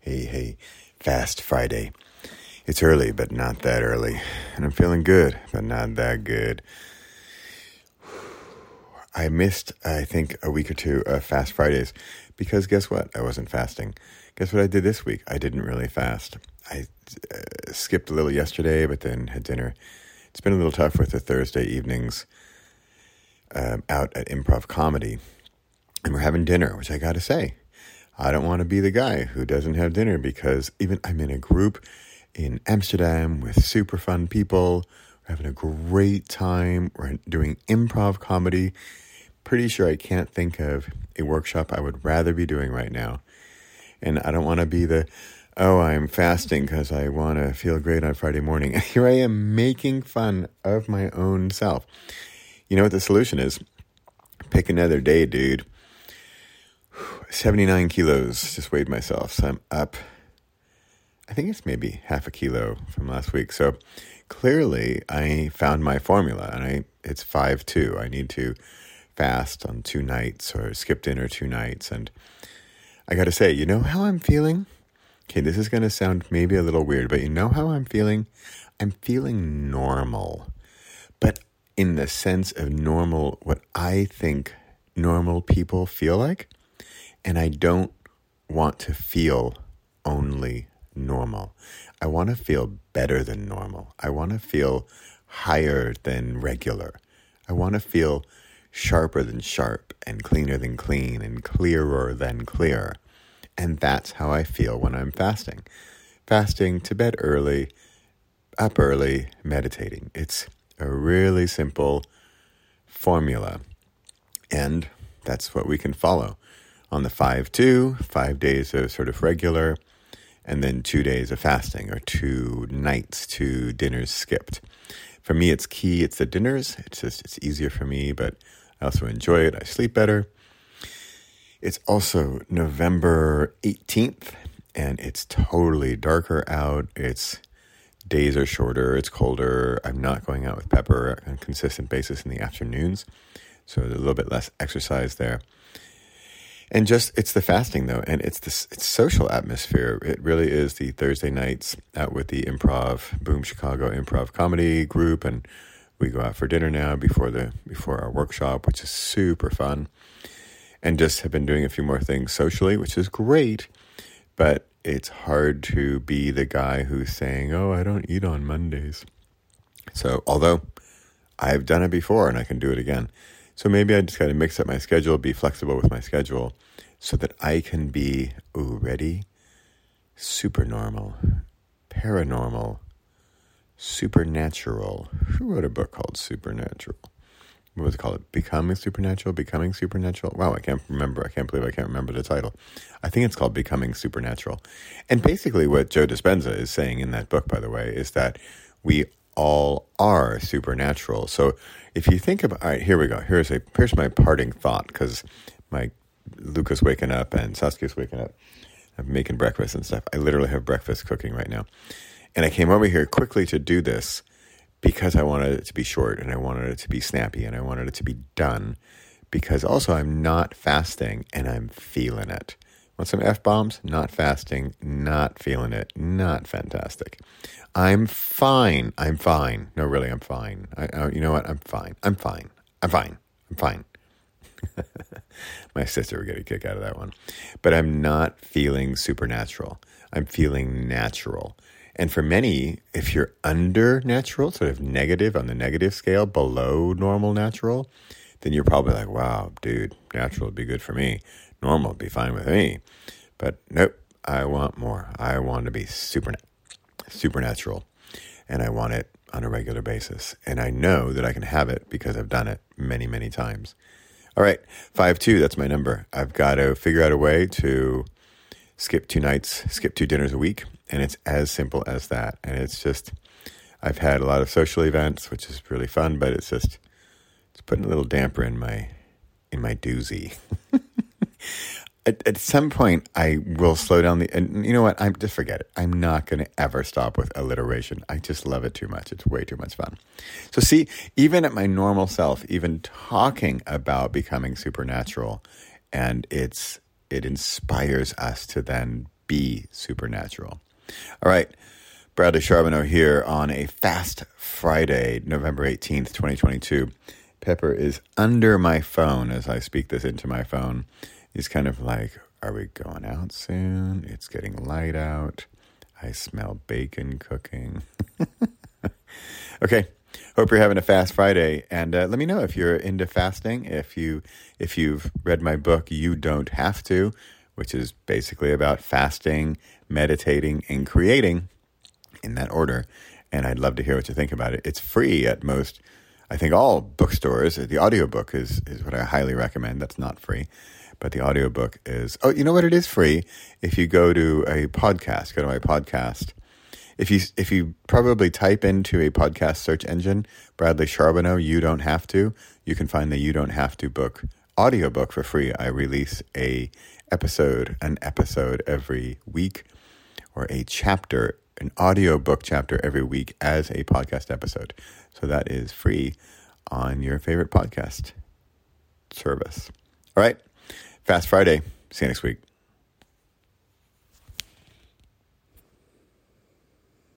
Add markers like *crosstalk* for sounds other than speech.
Hey, hey, fast Friday. It's early, but not that early. And I'm feeling good, but not that good. I missed, I think, a week or two of Fast Fridays because guess what? I wasn't fasting. Guess what I did this week? I didn't really fast. I uh, skipped a little yesterday, but then had dinner. It's been a little tough with the Thursday evenings um, out at improv comedy. And we're having dinner, which I got to say, I don't want to be the guy who doesn't have dinner because even I'm in a group in Amsterdam with super fun people. We're having a great time. We're doing improv comedy. Pretty sure I can't think of a workshop I would rather be doing right now. And I don't want to be the, oh, I'm fasting because I want to feel great on Friday morning. *laughs* Here I am making fun of my own self. You know what the solution is? Pick another day, dude. 79 kilos, just weighed myself. So I'm up I think it's maybe half a kilo from last week. So clearly, I found my formula, and I it's five two. I need to fast on two nights or skip dinner two nights, and I got to say, you know how I'm feeling. Okay, this is going to sound maybe a little weird, but you know how I'm feeling. I'm feeling normal, but in the sense of normal, what I think normal people feel like, and I don't want to feel only normal. I want to feel better than normal. I want to feel higher than regular. I want to feel sharper than sharp and cleaner than clean and clearer than clear. And that's how I feel when I'm fasting. Fasting to bed early, up early, meditating. It's a really simple formula. And that's what we can follow on the 5 2, five days of sort of regular and then two days of fasting or two nights, two dinners skipped. For me, it's key. It's the dinners. It's just it's easier for me, but I also enjoy it. I sleep better. It's also November 18th, and it's totally darker out. It's days are shorter. It's colder. I'm not going out with Pepper on a consistent basis in the afternoons, so a little bit less exercise there and just it's the fasting though and it's this it's social atmosphere. It really is the thursday nights out with the improv boom chicago improv comedy group and we go out for dinner now before the before our workshop which is super fun. And just have been doing a few more things socially which is great but it's hard to be the guy who's saying oh i don't eat on mondays. So although i've done it before and i can do it again so maybe I just got to mix up my schedule, be flexible with my schedule so that I can be, ooh, ready? Super normal, paranormal, supernatural. Who wrote a book called Supernatural? What was it called? Becoming Supernatural? Becoming Supernatural? Wow, I can't remember. I can't believe I can't remember the title. I think it's called Becoming Supernatural. And basically, what Joe Dispenza is saying in that book, by the way, is that we all are supernatural. So if you think about, all right, here we go. Here's a here's my parting thought because my Luca's waking up and Saskia's waking up. I'm making breakfast and stuff. I literally have breakfast cooking right now, and I came over here quickly to do this because I wanted it to be short and I wanted it to be snappy and I wanted it to be done. Because also I'm not fasting and I'm feeling it. Want some f bombs? Not fasting, not feeling it, not fantastic. I'm fine. I'm fine. No, really, I'm fine. I, uh, you know what? I'm fine. I'm fine. I'm fine. I'm fine. *laughs* My sister would get a kick out of that one. But I'm not feeling supernatural. I'm feeling natural. And for many, if you're under natural, sort of negative on the negative scale, below normal natural, then you're probably like, wow, dude, natural would be good for me. Normal would be fine with me. But nope, I want more. I want to be supernatural supernatural and I want it on a regular basis. And I know that I can have it because I've done it many, many times. All right, 5 2, that's my number. I've got to figure out a way to skip two nights, skip two dinners a week. And it's as simple as that. And it's just, I've had a lot of social events, which is really fun, but it's just, it's putting a little damper in my, in my doozy. *laughs* at, at some point I will slow down the and you know what I'm just forget it. I'm not going to ever stop with alliteration. I just love it too much. It's way too much fun. So see, even at my normal self, even talking about becoming supernatural and it's it inspires us to then be supernatural. All right. Bradley Charbonneau here on a fast Friday, November 18th, 2022. Pepper is under my phone as I speak this into my phone. He's kind of like, Are we going out soon? It's getting light out. I smell bacon cooking. *laughs* okay. Hope you're having a fast Friday, and uh, let me know if you're into fasting. If you if you've read my book, you don't have to, which is basically about fasting, meditating, and creating in that order. And I'd love to hear what you think about it. It's free at most, I think, all bookstores. The audiobook is, is what I highly recommend. That's not free. But the audiobook is, oh, you know what? It is free. If you go to a podcast, go to my podcast. If you, if you probably type into a podcast search engine, Bradley Charbonneau, You Don't Have To, you can find the You Don't Have To book audiobook for free. I release a episode, an episode every week or a chapter an audiobook chapter every week as a podcast episode. So that is free on your favorite podcast service. All right. Fast Friday. See you next week.